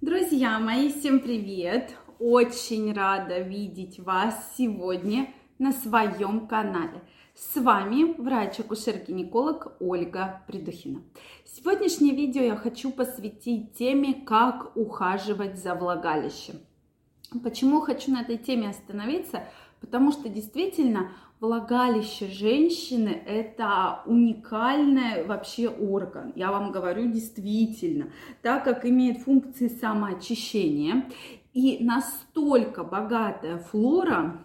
Друзья мои, всем привет! Очень рада видеть вас сегодня на своем канале. С вами врач-акушер-гинеколог Ольга Придухина. Сегодняшнее видео я хочу посвятить теме, как ухаживать за влагалищем. Почему хочу на этой теме остановиться? Потому что действительно влагалище женщины – это уникальный вообще орган. Я вам говорю действительно, так как имеет функции самоочищения и настолько богатая флора,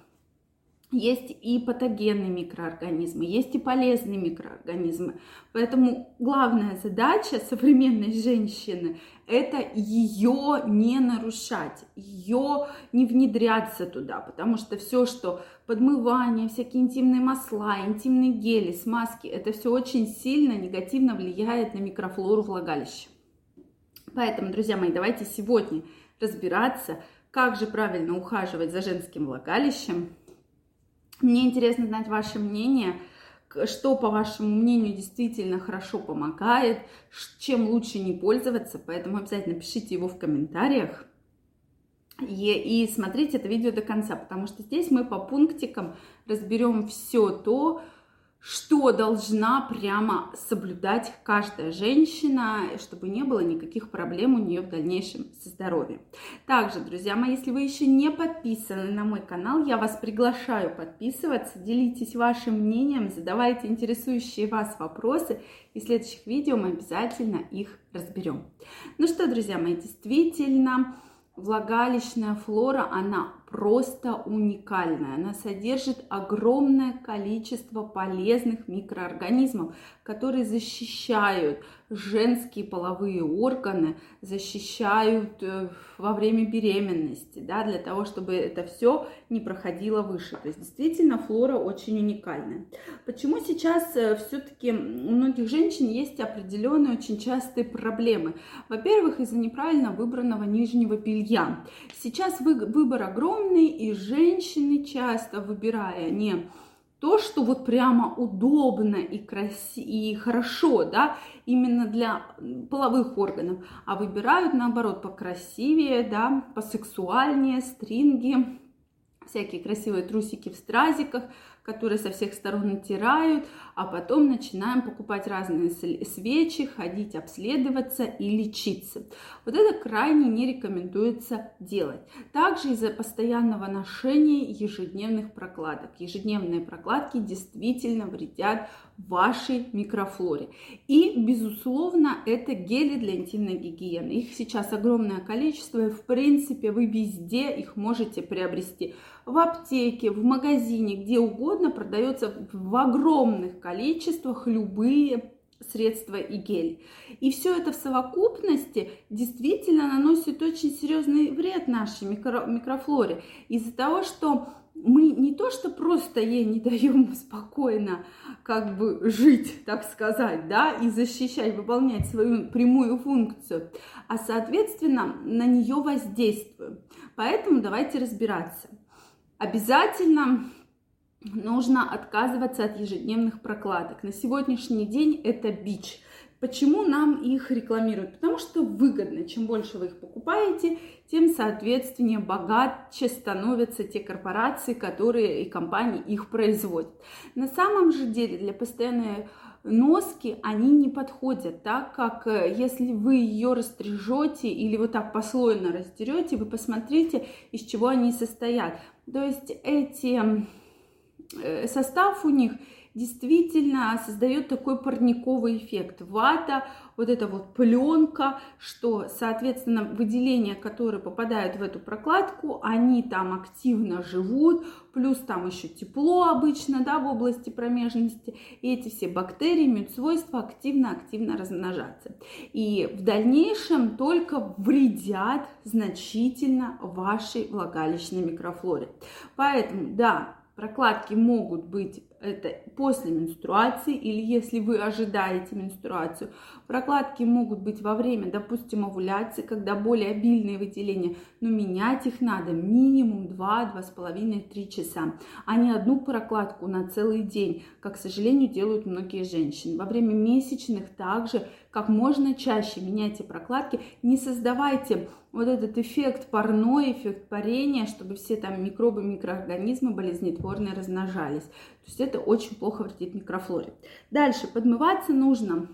есть и патогенные микроорганизмы, есть и полезные микроорганизмы. Поэтому главная задача современной женщины – это ее не нарушать, ее не внедряться туда, потому что все, что подмывание, всякие интимные масла, интимные гели, смазки, это все очень сильно негативно влияет на микрофлору влагалища. Поэтому, друзья мои, давайте сегодня разбираться, как же правильно ухаживать за женским влагалищем – мне интересно знать ваше мнение, что, по вашему мнению, действительно хорошо помогает, чем лучше не пользоваться, поэтому обязательно пишите его в комментариях. И, смотрите это видео до конца, потому что здесь мы по пунктикам разберем все то, что должна прямо соблюдать каждая женщина, чтобы не было никаких проблем у нее в дальнейшем со здоровьем. Также, друзья мои, если вы еще не подписаны на мой канал, я вас приглашаю подписываться, делитесь вашим мнением, задавайте интересующие вас вопросы, и в следующих видео мы обязательно их разберем. Ну что, друзья мои, действительно, влагалищная флора, она просто уникальная. Она содержит огромное количество полезных микроорганизмов, которые защищают женские половые органы, защищают э, во время беременности, да, для того, чтобы это все не проходило выше. То есть действительно флора очень уникальная. Почему сейчас э, все-таки у многих женщин есть определенные очень частые проблемы? Во-первых, из-за неправильно выбранного нижнего белья. Сейчас выбор огромный, огромный, и женщины часто, выбирая не то, что вот прямо удобно и красиво и хорошо, да, именно для половых органов, а выбирают наоборот покрасивее, да, посексуальнее, стринги, всякие красивые трусики в стразиках, которые со всех сторон натирают, а потом начинаем покупать разные свечи, ходить обследоваться и лечиться. Вот это крайне не рекомендуется делать. Также из-за постоянного ношения ежедневных прокладок. Ежедневные прокладки действительно вредят вашей микрофлоре. И, безусловно, это гели для интимной гигиены. Их сейчас огромное количество, и, в принципе, вы везде их можете приобрести. В аптеке, в магазине, где угодно продается в огромных количествах любые средства и гель. И все это в совокупности действительно наносит очень серьезный вред нашей микро микрофлоре. Из-за того, что мы не то, что просто ей не даем спокойно как бы жить, так сказать, да, и защищать, выполнять свою прямую функцию, а соответственно на нее воздействуем. Поэтому давайте разбираться. Обязательно нужно отказываться от ежедневных прокладок. На сегодняшний день это бич. Почему нам их рекламируют? Потому что выгодно. Чем больше вы их покупаете, тем, соответственно, богаче становятся те корпорации, которые и компании их производят. На самом же деле для постоянной носки, они не подходят, так как э, если вы ее растряжете или вот так послойно раздерете, вы посмотрите, из чего они состоят. То есть эти состав у них действительно создает такой парниковый эффект. Вата, вот эта вот пленка, что, соответственно, выделения, которые попадают в эту прокладку, они там активно живут, плюс там еще тепло обычно, да, в области промежности, и эти все бактерии имеют свойство активно-активно размножаться. И в дальнейшем только вредят значительно вашей влагалищной микрофлоре. Поэтому, да, прокладки могут быть это после менструации или если вы ожидаете менструацию. Прокладки могут быть во время, допустим, овуляции, когда более обильные выделения, но менять их надо минимум 2-2,5-3 часа, а не одну прокладку на целый день, как, к сожалению, делают многие женщины. Во время месячных также как можно чаще меняйте прокладки, не создавайте вот этот эффект парной, эффект парения, чтобы все там микробы, микроорганизмы болезнетворные размножались. То есть это очень плохо вредит микрофлоре. Дальше подмываться нужно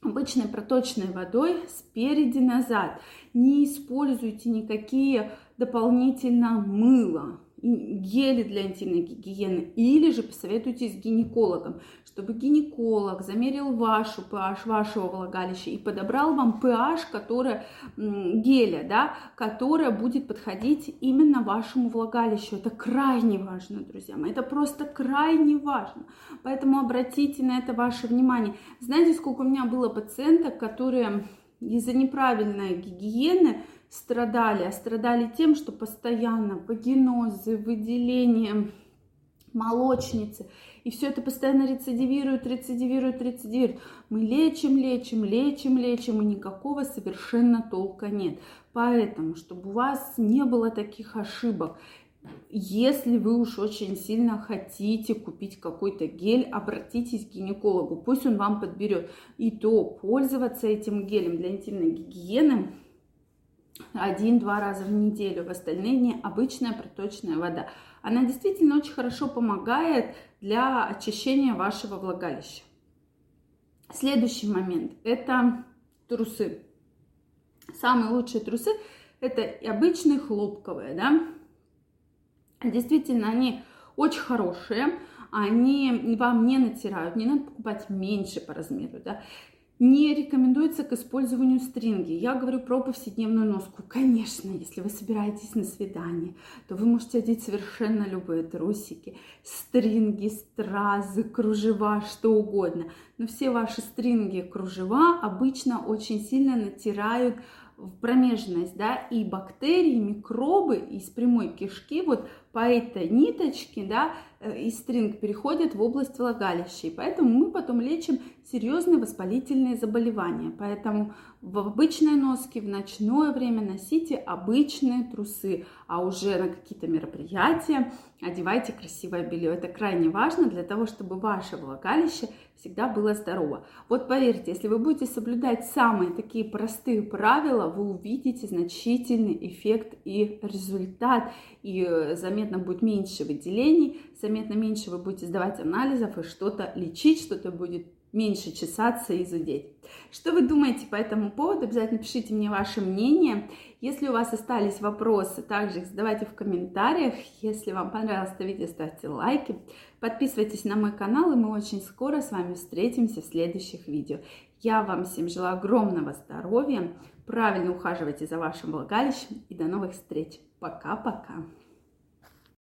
обычной проточной водой спереди назад. Не используйте никакие дополнительно мыло, гели для интимной гигиены, или же посоветуйтесь с гинекологом, чтобы гинеколог замерил вашу pH, вашего влагалища и подобрал вам pH, которая, геля, да, которая будет подходить именно вашему влагалищу. Это крайне важно, друзья мои, это просто крайне важно. Поэтому обратите на это ваше внимание. Знаете, сколько у меня было пациенток, которые из-за неправильной гигиены страдали, а страдали тем, что постоянно вагинозы, выделение молочницы, и все это постоянно рецидивирует, рецидивирует, рецидивирует. Мы лечим, лечим, лечим, лечим, и никакого совершенно толка нет. Поэтому, чтобы у вас не было таких ошибок, если вы уж очень сильно хотите купить какой-то гель, обратитесь к гинекологу, пусть он вам подберет. И то пользоваться этим гелем для интимной гигиены один-два раза в неделю, в остальные дни обычная проточная вода. Она действительно очень хорошо помогает для очищения вашего влагалища. Следующий момент – это трусы. Самые лучшие трусы – это обычные хлопковые, да. Действительно, они очень хорошие, они вам не натирают, не надо покупать меньше по размеру, да не рекомендуется к использованию стринги. Я говорю про повседневную носку. Конечно, если вы собираетесь на свидание, то вы можете одеть совершенно любые трусики, стринги, стразы, кружева, что угодно. Но все ваши стринги, кружева обычно очень сильно натирают в промежность, да, и бактерии, микробы из прямой кишки вот по этой ниточке, да, э, из стринг переходят в область влагалища, и поэтому мы потом лечим серьезные воспалительные заболевания. Поэтому в обычной носке в ночное время носите обычные трусы, а уже на какие-то мероприятия одевайте красивое белье. Это крайне важно для того, чтобы ваше влагалище всегда было здорово. Вот поверьте, если вы будете соблюдать самые такие простые правила, вы увидите значительный эффект и результат, и э, заметно будет меньше выделений, заметно меньше вы будете сдавать анализов и что-то лечить, что-то будет меньше чесаться и зудеть. Что вы думаете по этому поводу? Обязательно пишите мне ваше мнение. Если у вас остались вопросы, также их задавайте в комментариях. Если вам понравилось это видео, ставьте лайки. Подписывайтесь на мой канал, и мы очень скоро с вами встретимся в следующих видео. Я вам всем желаю огромного здоровья, правильно ухаживайте за вашим влагалищем и до новых встреч. Пока-пока.